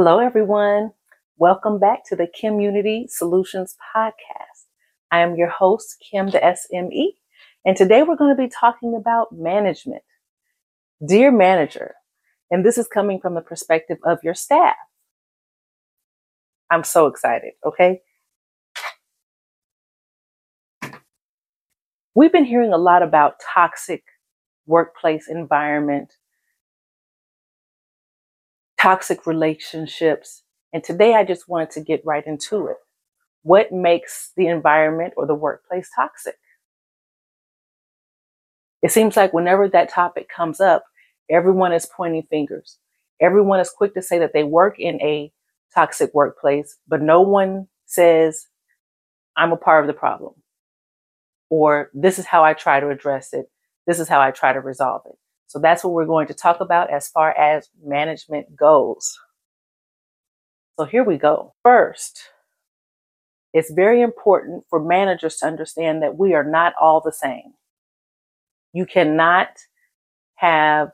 Hello, everyone. Welcome back to the Kimunity Soulutions Podcast. I am your host, Kim the SME, and today we're going to be talking about management. Dear manager, and this is coming from the perspective of your staff. I'm so excited, okay? We've been hearing a lot about toxic workplace environment, toxic relationships. And today I just wanted to get right into it. What makes the environment or the workplace toxic? It seems like whenever that topic comes up, everyone is pointing fingers. Everyone is quick to say that they work in a toxic workplace, but no one says, I'm a part of the problem. Or this is how I try to address it. This is how I try to resolve it. So that's what we're going to talk about as far as management goes. So here we go. First, it's very important for managers to understand that we are not all the same. You cannot have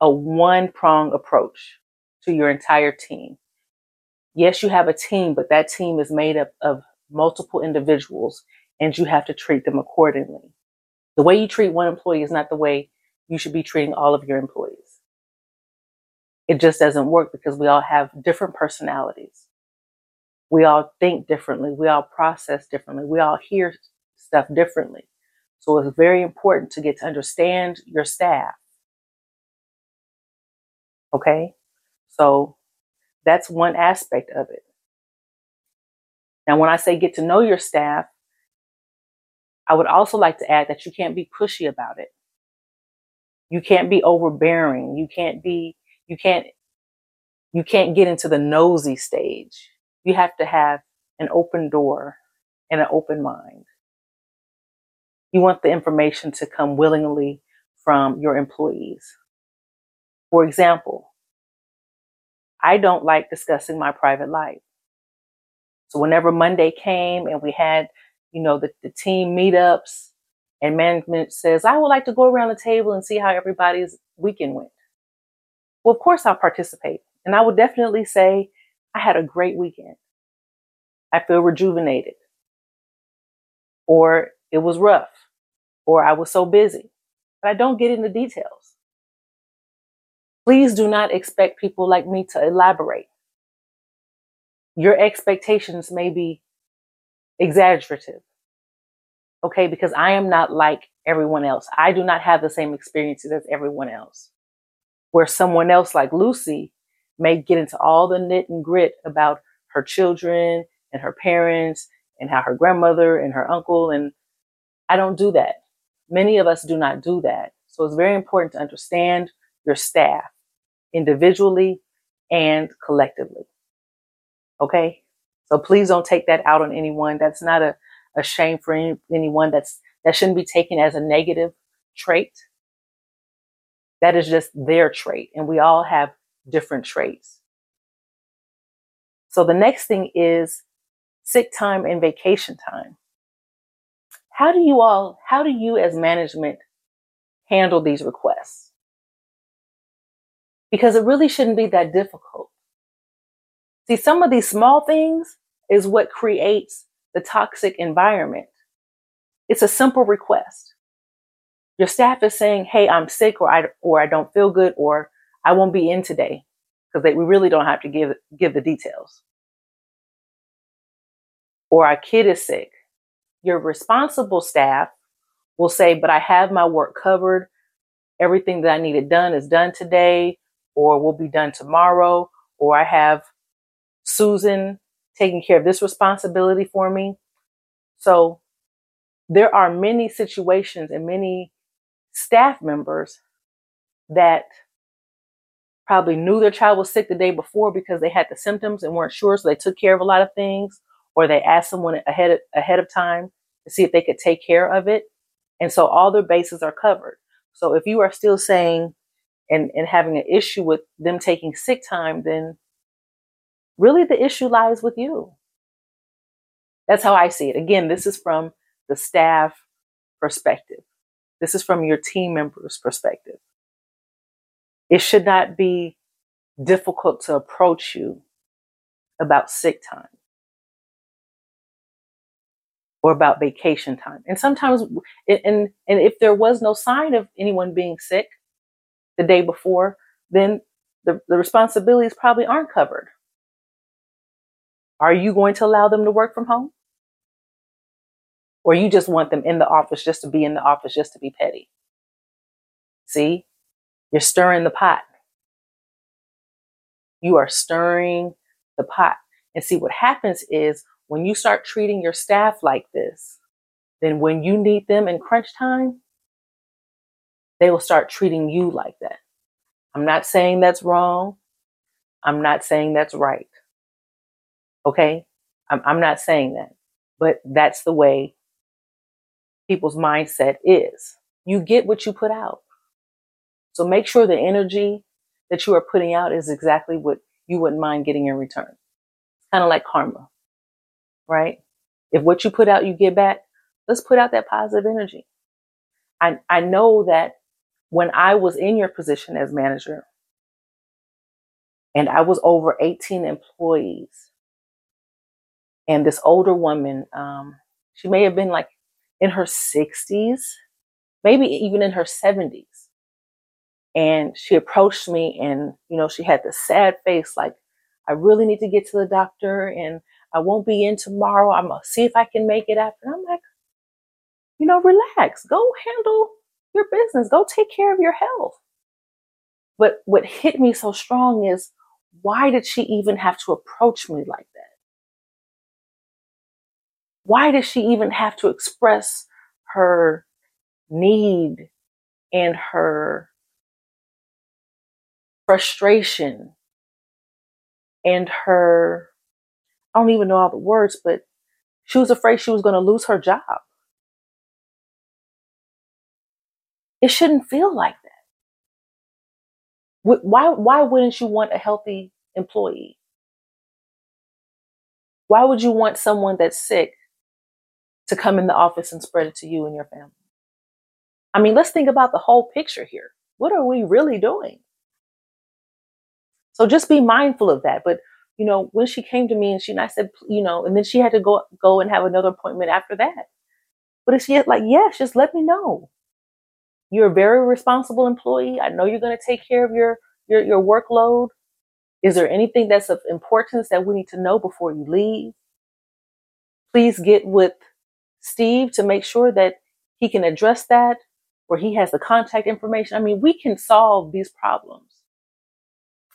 a one prong approach to your entire team. Yes, you have a team, but that team is made up of multiple individuals and you have to treat them accordingly. The way you treat one employee is not the way you should be treating all of your employees. It just doesn't work because we all have different personalities. We all think differently. We all process differently. We all hear stuff differently. So it's very important to get to understand your staff. Okay? So that's one aspect of it. Now, when I say get to know your staff, I would also like to add that you can't be pushy about it. You can't be overbearing. You can't be, you can't, you can't get into the nosy stage. You have to have an open door and an open mind. You want the information to come willingly from your employees. For example, I don't like discussing my private life. So whenever Monday came and we had, you know, the, the team meetups and management says, I would like to go around the table and see how everybody's weekend went. Well, of course I'll participate. And I would definitely say, I had a great weekend. I feel rejuvenated. Or it was rough. Or I was so busy. But I don't get into details. Please do not expect people like me to elaborate. Your expectations may be exaggerative okay? Because I am not like everyone else. I do not have the same experiences as everyone else. Where someone else like Lucy may get into all the knit and grit about her children and her parents and how her grandmother and her uncle and I don't do that. Many of us do not do that. So it's very important to understand your staff individually and collectively. Okay? So please don't take that out on anyone. That's not a a shame for any, anyone. That's that shouldn't be taken as a negative trait. That is just their trait, and we all have different traits. So the next thing is sick time and vacation time. How do you all, how do you as management handle these requests? Because it really shouldn't be that difficult. See, some of these small things is what creates the toxic environment. It's a simple request. Your staff is saying, Hey, I'm sick or I, or I don't feel good or I won't be in today because we really don't have to give, give the details. Or our kid is sick. Your responsible staff will say, but I have my work covered. Everything that I needed done is done today or will be done tomorrow. Or I have Susan taking care of this responsibility for me. So there are many situations and many staff members that probably knew their child was sick the day before because they had the symptoms and weren't sure. So they took care of a lot of things or they asked someone ahead of, ahead of time to see if they could take care of it. And so all their bases are covered. So if you are still saying and, and having an issue with them taking sick time, then really the issue lies with you. That's how I see it. Again, this is from the staff perspective. This is from your team members' perspective. It should not be difficult to approach you about sick time or about vacation time. And sometimes, and, and if there was no sign of anyone being sick the day before, then the, the responsibilities probably aren't covered. Are you going to allow them to work from home? Or you just want them in the office just to be in the office, just to be petty? See, you're stirring the pot. You are stirring the pot. And see, what happens is when you start treating your staff like this, then when you need them in crunch time, they will start treating you like that. I'm not saying that's wrong. I'm not saying that's right. Okay? I'm, I'm not saying that. But that's the way people's mindset is. You get what you put out. So make sure the energy that you are putting out is exactly what you wouldn't mind getting in return. Kind of like karma, right? If what you put out, you get back, let's put out that positive energy. I, I know that when I was in your position as manager and I was over 18 employees, and this older woman, um, she may have been like in her 60s, maybe even in her 70s. And she approached me and, you know, she had this sad face like, I really need to get to the doctor and I won't be in tomorrow. I'm to see if I can make it after. And I'm like, you know, relax, go handle your business, go take care of your health. But what hit me so strong is why did she even have to approach me like? Why does she even have to express her need and her frustration and her, I don't even know all the words, but she was afraid she was going to lose her job. It shouldn't feel like that. Why, why wouldn't you want a healthy employee? Why would you want someone that's sick to come in the office and spread it to you and your family? I mean, let's think about the whole picture here. What are we really doing? So just be mindful of that. But you know, when she came to me and she and I said, you know, and then she had to go go and have another appointment after that. But she had like, yes, just let me know. You're a very responsible employee. I know you're going to take care of your your your workload. Is there anything that's of importance that we need to know before you leave? Please get with Steve to make sure that he can address that or he has the contact information. I mean, we can solve these problems.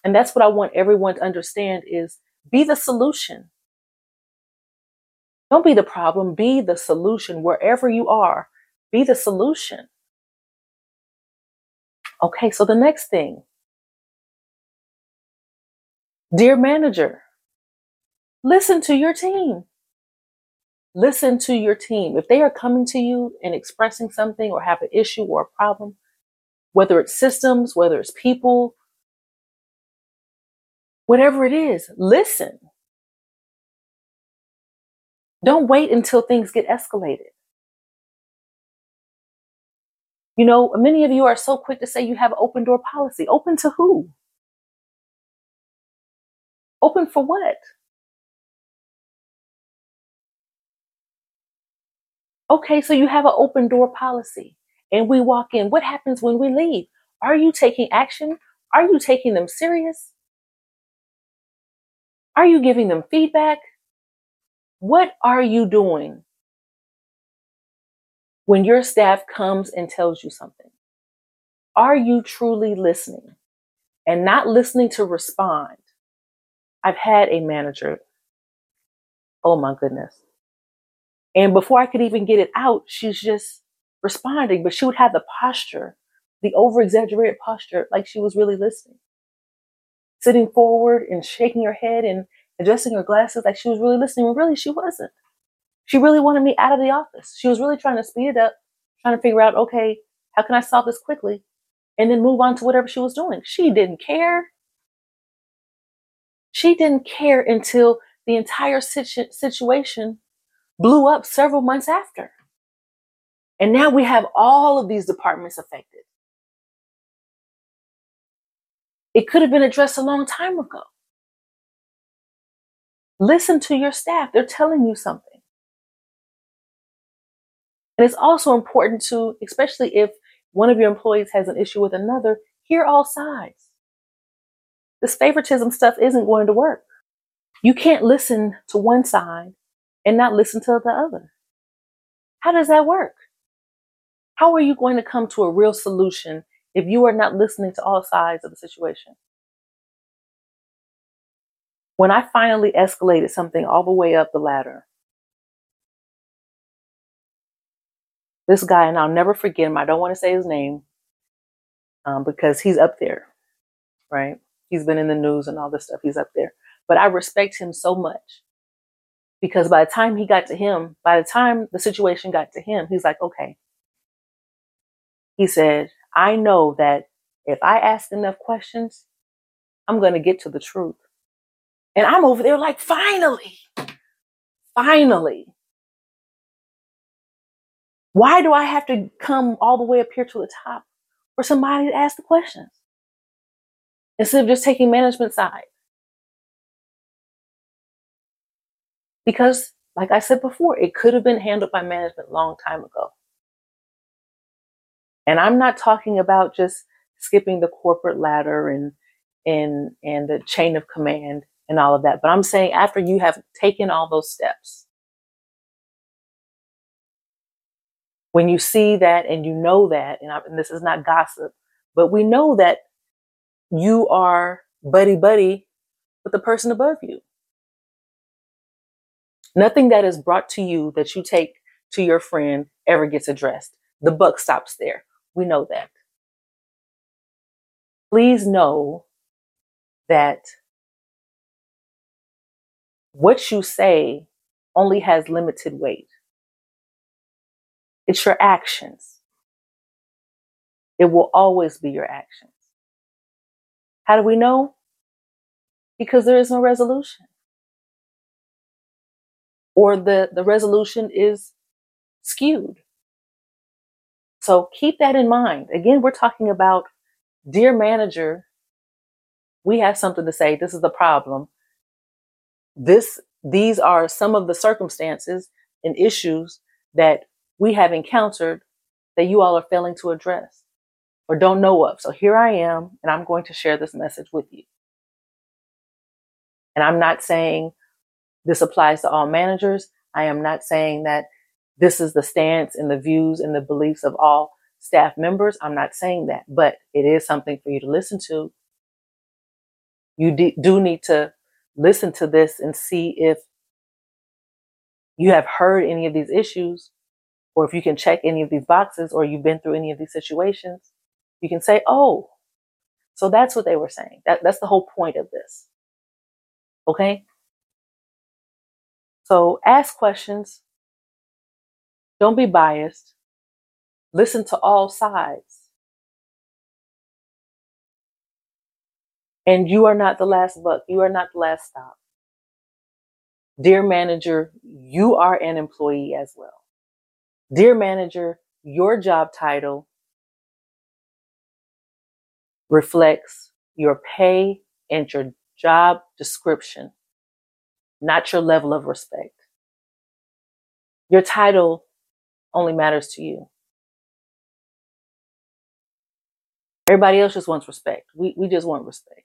And that's what I want everyone to understand is be the solution. Don't be the problem, be the solution wherever you are. Be the solution. Okay, so the next thing. Dear manager, listen to your team. Listen to your team. If they are coming to you and expressing something or have an issue or a problem, whether it's systems, whether it's people, whatever it is, listen. Don't wait until things get escalated. You know, many of you are so quick to say you have open door policy. Open to who? Open for what? Okay, so you have an open door policy and we walk in. What happens when we leave? Are you taking action? Are you taking them serious? Are you giving them feedback? What are you doing when your staff comes and tells you something? Are you truly listening and not listening to respond? I've had a manager. Oh my goodness. And before I could even get it out, she's just responding, but she would have the posture, the over exaggerated posture, like she was really listening sitting forward and shaking her head and adjusting her glasses like she was really listening when really she wasn't. She really wanted me out of the office. She was really trying to speed it up, trying to figure out, okay, how can I solve this quickly? And then move on to whatever she was doing. She didn't care. She didn't care until the entire situ- situation blew up several months after. And now we have all of these departments affected. It could have been addressed a long time ago. Listen to your staff. They're telling you something. And it's also important to, especially if one of your employees has an issue with another, hear all sides. This favoritism stuff isn't going to work. You can't listen to one side and not listen to the other. How does that work? How are you going to come to a real solution if you are not listening to all sides of the situation? When I finally escalated something all the way up the ladder, this guy, and I'll never forget him, I don't want to say his name um, because he's up there, right? He's been in the news and all this stuff. He's up there. But I respect him so much because by the time he got to him, by the time the situation got to him, he's like, okay. He said, I know that if I ask enough questions, I'm going to get to the truth. And I'm over there like, finally, finally. Why do I have to come all the way up here to the top for somebody to ask the questions instead of just taking management side? Because, like I said before, it could have been handled by management long time ago. And I'm not talking about just skipping the corporate ladder and and and the chain of command and all of that. But I'm saying after you have taken all those steps, when you see that and you know that, and, I, and this is not gossip, but we know that you are buddy buddy with the person above you. Nothing that is brought to you that you take to your friend ever gets addressed. The buck stops there. We know that. Please know that what you say only has limited weight. It's your actions. It will always be your actions. How do we know? Because there is no resolution. Or the, the resolution is skewed. So keep that in mind. Again, we're talking about, dear manager, we have something to say. This is the problem this these are some of the circumstances and issues that we have encountered that you all are failing to address or don't know of. So here I am, and I'm going to share this message with you. And I'm not saying this applies to all managers. I am not saying that this is the stance and the views and the beliefs of all staff members. I'm not saying that, but it is something for you to listen to. You do need to listen to this and see if you have heard any of these issues or if you can check any of these boxes or you've been through any of these situations, you can say, oh, so that's what they were saying. That, that's the whole point of this. Okay? So ask questions. Don't be biased. Listen to all sides. And you are not the last buck. You are not the last stop. Dear manager, you are an employee as well. Dear manager, your job title reflects your pay and your job description, not your level of respect. Your title only matters to you. Everybody else just wants respect. We, we just want respect.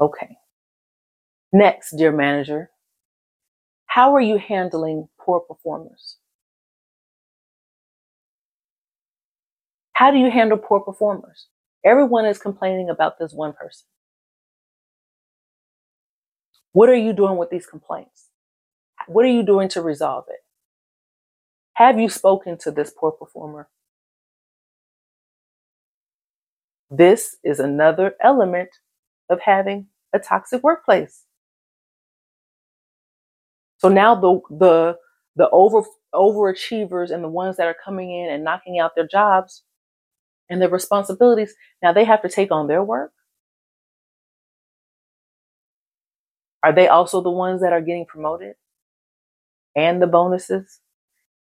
Okay. Next, dear manager, how are you handling poor performers? How do you handle poor performers? Everyone is complaining about this one person. What are you doing with these complaints? What are you doing to resolve it? Have you spoken to this poor performer? This is another element of having a toxic workplace. So now the the the over overachievers and the ones that are coming in and knocking out their jobs and their responsibilities, now they have to take on their work. Are they also the ones that are getting promoted? And the bonuses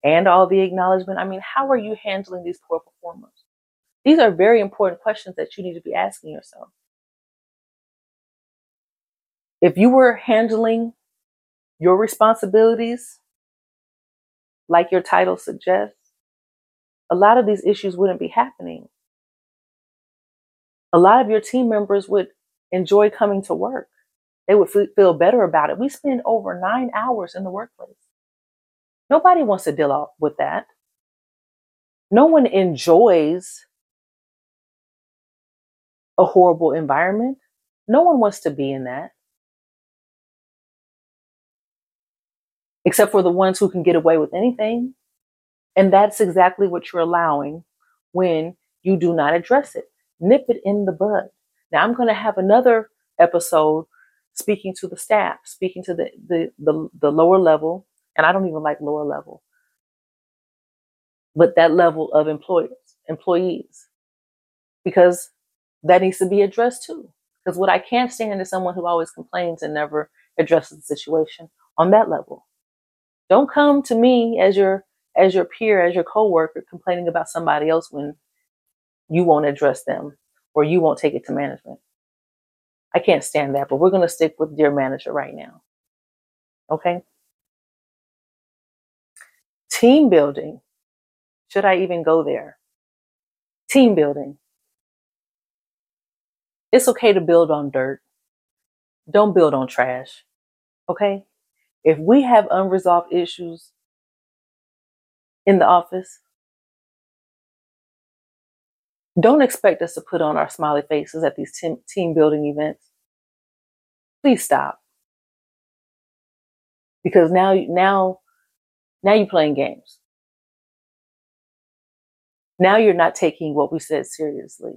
and all the acknowledgement? I mean, how are you handling these poor performers? These are very important questions that you need to be asking yourself. If you were handling your responsibilities like your title suggests, a lot of these issues wouldn't be happening. A lot of your team members would enjoy coming to work. They would feel better about it. We spend over nine hours in the workplace. Nobody wants to deal with that. No one enjoys a horrible environment. No one wants to be in that. Except for the ones who can get away with anything. And that's exactly what you're allowing when you do not address it. Nip it in the bud. Now I'm going to have another episode speaking to the staff, speaking to the, the, the, the lower level. And I don't even like lower level, but that level of employers, employees, because that needs to be addressed too. Because what I can't stand is someone who always complains and never addresses the situation on that level. Don't come to me as your as your peer, as your coworker, complaining about somebody else when you won't address them or you won't take it to management. I can't stand that, but we're going to stick with dear manager right now. Okay. Team building. Should I even go there? Team building. It's okay to build on dirt. Don't build on trash. Okay? If we have unresolved issues in the office, don't expect us to put on our smiley faces at these team, team building events. Please stop. Because now, now, now you're playing games. Now you're not taking what we said seriously.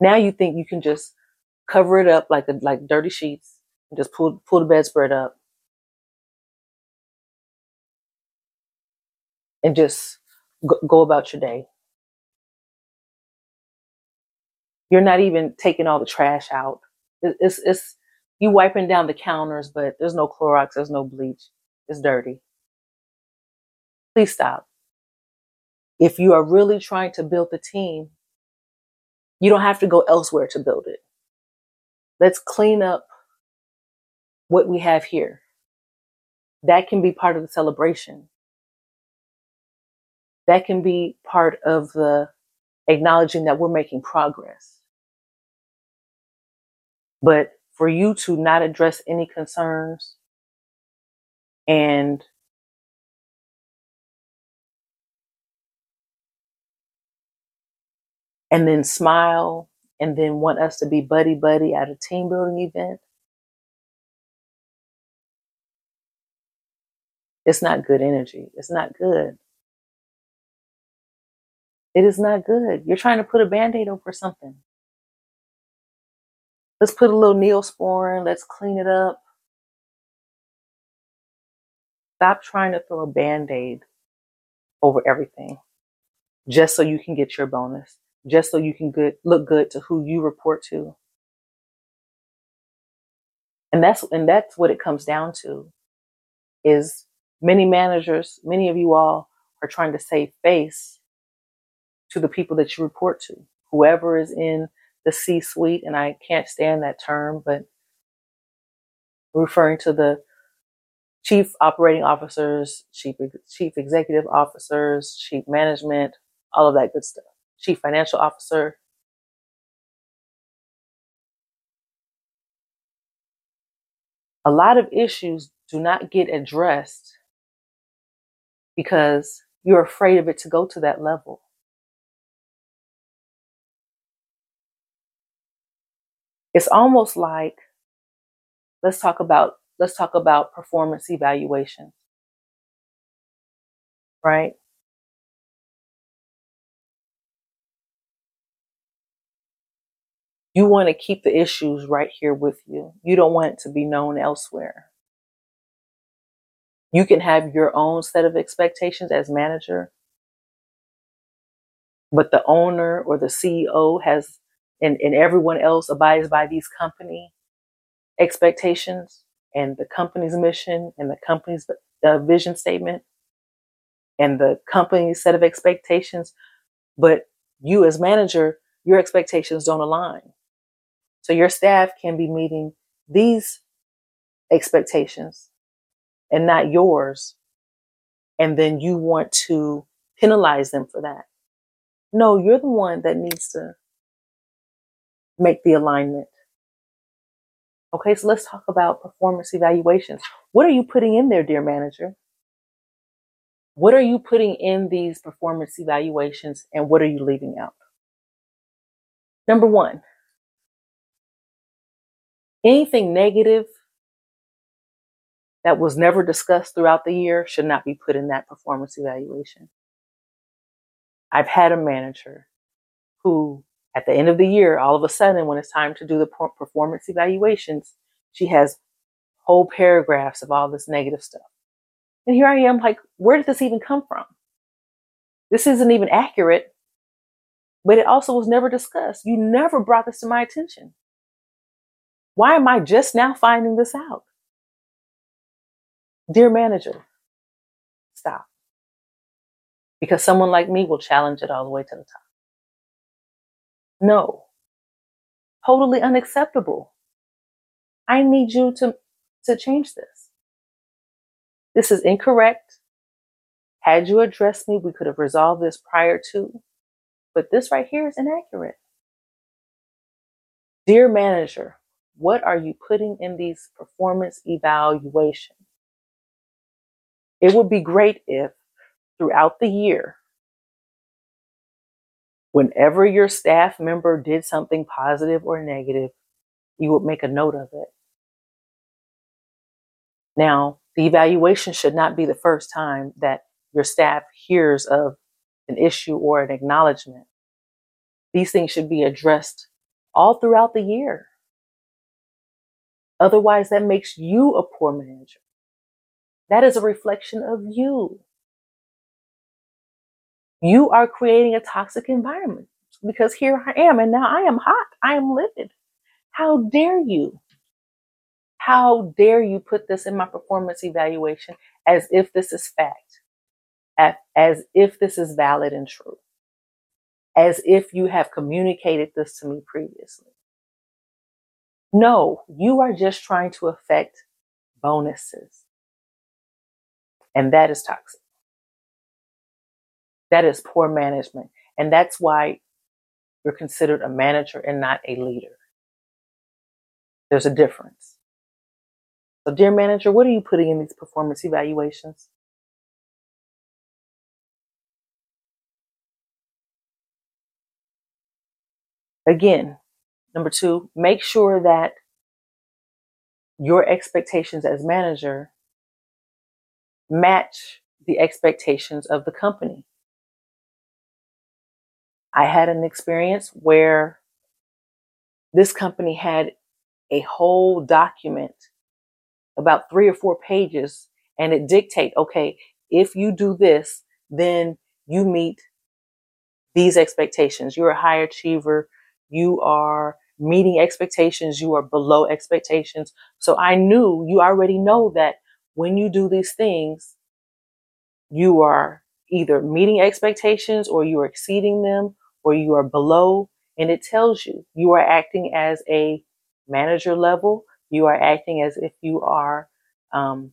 Now you think you can just cover it up like a, like dirty sheets and just pull pull the bedspread up and just go, go about your day. You're not even taking all the trash out. It, it's it's you wiping down the counters, but there's no Clorox, there's no bleach. It's dirty. Please stop. If you are really trying to build the team, you don't have to go elsewhere to build it. Let's clean up what we have here. That can be part of the celebration. That can be part of the acknowledging that we're making progress. But for you to not address any concerns and and then smile and then want us to be buddy buddy at a team building event. It's not good energy. It's not good. It is not good. You're trying to put a band aid over something. Let's put a little neosporin. Let's clean it up. Stop trying to throw a band aid over everything just so you can get your bonus just so you can good, look good to who you report to. And that's and that's what it comes down to is many managers, many of you all are trying to save face to the people that you report to. Whoever is in the C suite, and I can't stand that term, but referring to the chief operating officers, chief chief executive officers, chief management, all of that good stuff chief financial officer. A lot of issues do not get addressed because you're afraid of it to go to that level. It's almost like let's talk about let's talk about performance evaluation. Right? You want to keep the issues right here with you. You don't want it to be known elsewhere. You can have your own set of expectations as manager, but the owner or the CEO has, and, and everyone else abides by these company expectations and the company's mission and the company's uh, vision statement and the company's set of expectations. But you as manager, your expectations don't align. So your staff can be meeting these expectations and not yours. And then you want to penalize them for that. No, you're the one that needs to make the alignment. Okay, so let's talk about performance evaluations. What are you putting in there, dear manager? What are you putting in these performance evaluations and what are you leaving out? Number one, anything negative that was never discussed throughout the year should not be put in that performance evaluation. I've had a manager who, at the end of the year, all of a sudden, when it's time to do the performance evaluations, she has whole paragraphs of all this negative stuff. And here I am, like, where did this even come from? This isn't even accurate, but it also was never discussed. You never brought this to my attention. Why am I just now finding this out? Dear manager, stop. Because someone like me will challenge it all the way to the top. No. Totally unacceptable. I need you to, to change this. This is incorrect. Had you addressed me, we could have resolved this prior to. But this right here is inaccurate. Dear manager, what are you putting in these performance evaluations? It would be great if throughout the year, whenever your staff member did something positive or negative, you would make a note of it. Now, the evaluation should not be the first time that your staff hears of an issue or an acknowledgement. These things should be addressed all throughout the year. Otherwise, that makes you a poor manager. That is a reflection of you. You are creating a toxic environment because here I am and now I am hot. I am livid. How dare you? How dare you put this in my performance evaluation as if this is fact, as if this is valid and true, as if you have communicated this to me previously? No, you are just trying to affect bonuses. And that is toxic. That is poor management. And that's why you're considered a manager and not a leader. There's a difference. So, dear manager, what are you putting in these performance evaluations? Again, number two, make sure that your expectations as manager match the expectations of the company. I had an experience where this company had a whole document about three or four pages and it dictate, okay, if you do this, then you meet these expectations. You're a high achiever. You are meeting expectations. You are below expectations. So I knew you already know that when you do these things, you are either meeting expectations or you are exceeding them or you are below. And it tells you you are acting as a manager level. You are acting as if you are um,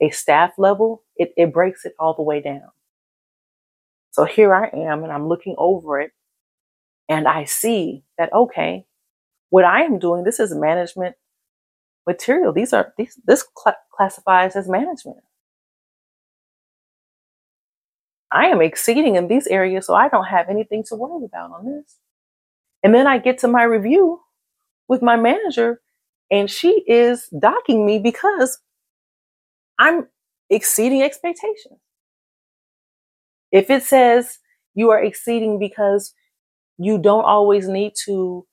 a staff level. It, it breaks it all the way down. So here I am and I'm looking over it and I see that, okay, what I am doing, this is management material. These are, these, this cl- classifies as management. I am exceeding in these areas, so I don't have anything to worry about on this. And then I get to my review with my manager, and she is docking me because I'm exceeding expectations. If it says you are exceeding because you don't always need to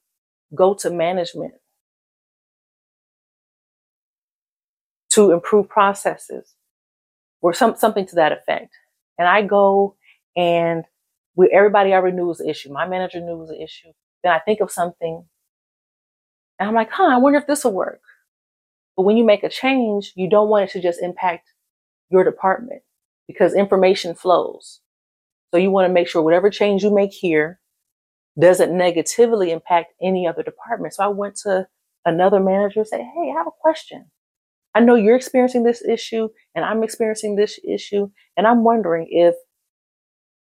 go to management to improve processes or some, something to that effect and I go and we, everybody already knew was an issue. My manager knew was an issue. Then I think of something and I'm like, huh, I wonder if this will work. But when you make a change, you don't want it to just impact your department because information flows. So you want to make sure whatever change you make here doesn't negatively impact any other department. So I went to another manager and said, Hey, I have a question. I know you're experiencing this issue and I'm experiencing this issue. And I'm wondering if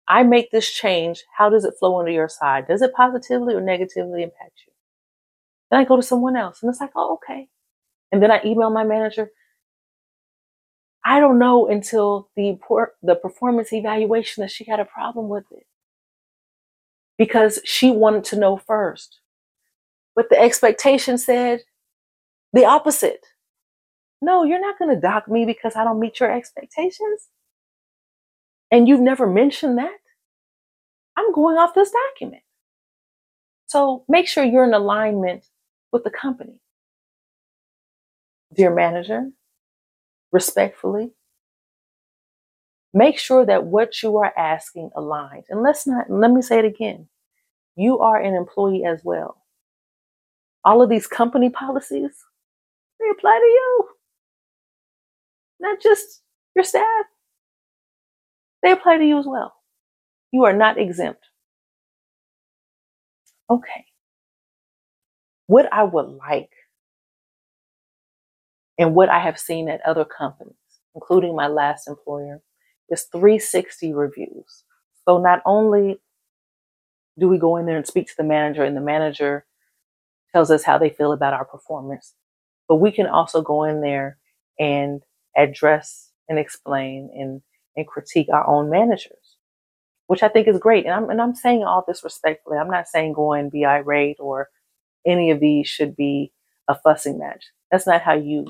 I make this change, how does it flow into your side? Does it positively or negatively impact you? Then I go to someone else and it's like, oh, okay. And then I email my manager. I don't know until the the performance evaluation that she had a problem with it because she wanted to know first. But the expectation said the opposite. No, you're not going to dock me because I don't meet your expectations. And you've never mentioned that. I'm going off this document. So make sure you're in alignment with the company. Dear manager, respectfully, make sure that what you are asking aligns. And let's not, let me say it again. You are an employee as well. All of these company policies, they apply to you, not just your staff. They apply to you as well. You are not exempt. Okay. What I would like and what I have seen at other companies, including my last employer, is 360 reviews. So not only do we go in there and speak to the manager and the manager tells us how they feel about our performance, but we can also go in there and address and explain and, and critique our own managers, which I think is great. And I'm, and I'm saying all this respectfully. I'm not saying go and be irate or any of these should be a fussing match. That's not how you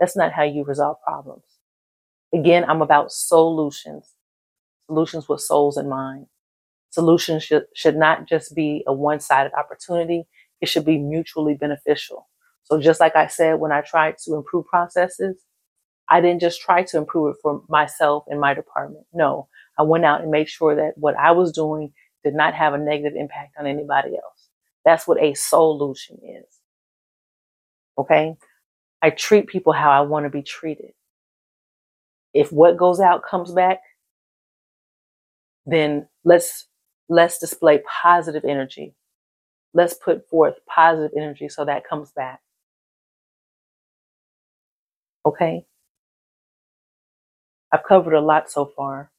that's not how you resolve problems. Again, I'm about solutions. Solutions with souls in mind. Solutions should, should not just be a one-sided opportunity. It should be mutually beneficial. So just like I said, when I tried to improve processes, I didn't just try to improve it for myself and my department. No, I went out and made sure that what I was doing did not have a negative impact on anybody else. That's what a solution is. Okay. I treat people how I want to be treated. If what goes out comes back, then let's, let's display positive energy. Let's put forth positive energy so that comes back. Okay. I've covered a lot so far,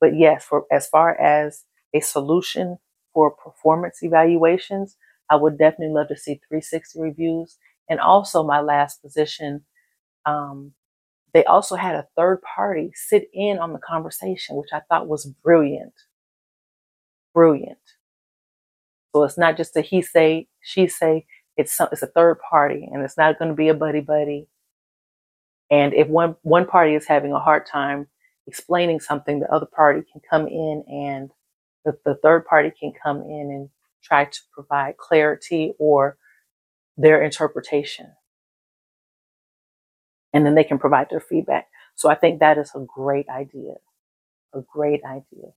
but yes, for as far as a solution for performance evaluations, I would definitely love to see 360 reviews. And also, my last position, um, they also had a third party sit in on the conversation, which I thought was brilliant. Brilliant. So it's not just a he say, she say, it's, some, it's a third party and it's not going to be a buddy buddy. And if one, one party is having a hard time explaining something, the other party can come in and the, the third party can come in and try to provide clarity or their interpretation. And then they can provide their feedback. So I think that is a great idea. A great idea.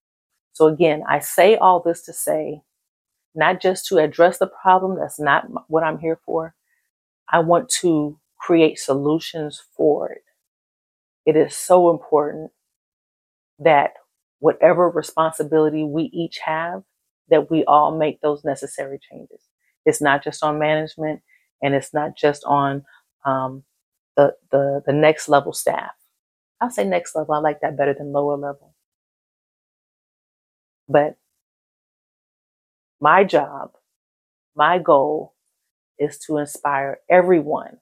So again, I say all this to say, not just to address the problem, that's not what I'm here for. I want to create solutions for it. It is so important that whatever responsibility we each have, that we all make those necessary changes. It's not just on management and it's not just on um, the, the, the next level staff. I'll say next level. I like that better than lower level. But my job, my goal is to inspire everyone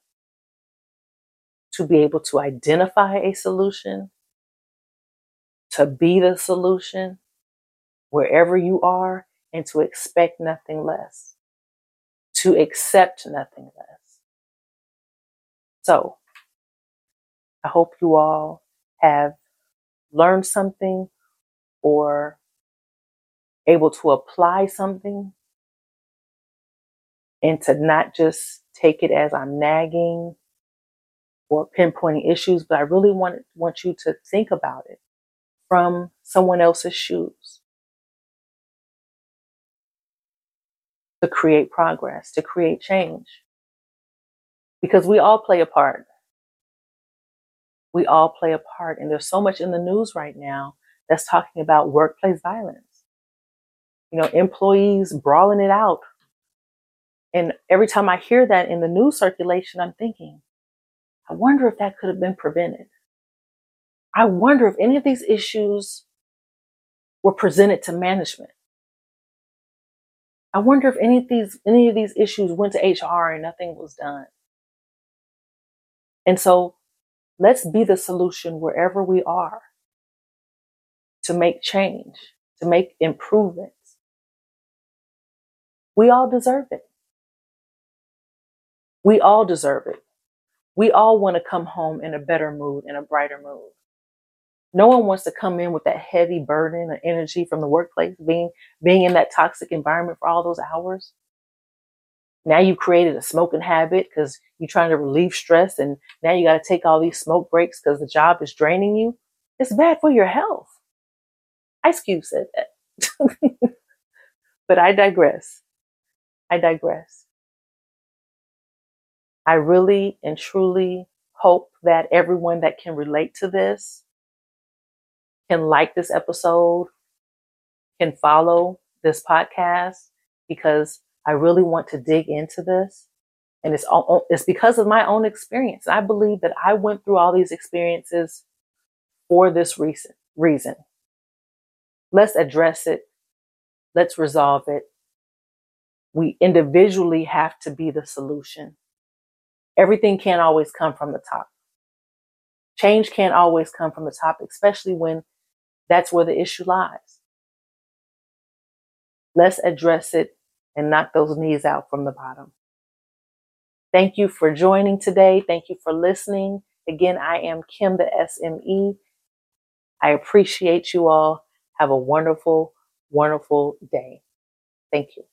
to be able to identify a solution to be the solution wherever you are and to expect nothing less, to accept nothing less. So, I hope you all have learned something or able to apply something and to not just take it as I'm nagging or pinpointing issues, but I really want, want you to think about it from someone else's shoes to create progress, to create change. Because we all play a part. We all play a part. And there's so much in the news right now that's talking about workplace violence. You know, employees brawling it out. And every time I hear that in the news circulation, I'm thinking, I wonder if that could have been prevented. I wonder if any of these issues were presented to management. I wonder if any of these any of these issues went to HR and nothing was done. And so let's be the solution wherever we are to make change, to make improvements. We all deserve it. We all deserve it. We all want to come home in a better mood, in a brighter mood. No one wants to come in with that heavy burden of energy from the workplace, being being in that toxic environment for all those hours. Now you created a smoking habit because you're trying to relieve stress, and now you got to take all these smoke breaks because the job is draining you. It's bad for your health. Ice Cube said that. but I digress. I digress. I really and truly hope that everyone that can relate to this can like this episode, can follow this podcast because I really want to dig into this. And it's all, oh, it's because of my own experience. I believe that I went through all these experiences for this reason. Reason. Let's address it. Let's resolve it. We individually have to be the solution. Everything can't always come from the top. Change can't always come from the top, especially when that's where the issue lies. Let's address it and knock those knees out from the bottom. Thank you for joining today. Thank you for listening. Again, I am Kim the SME. I appreciate you all. Have a wonderful, wonderful day. Thank you.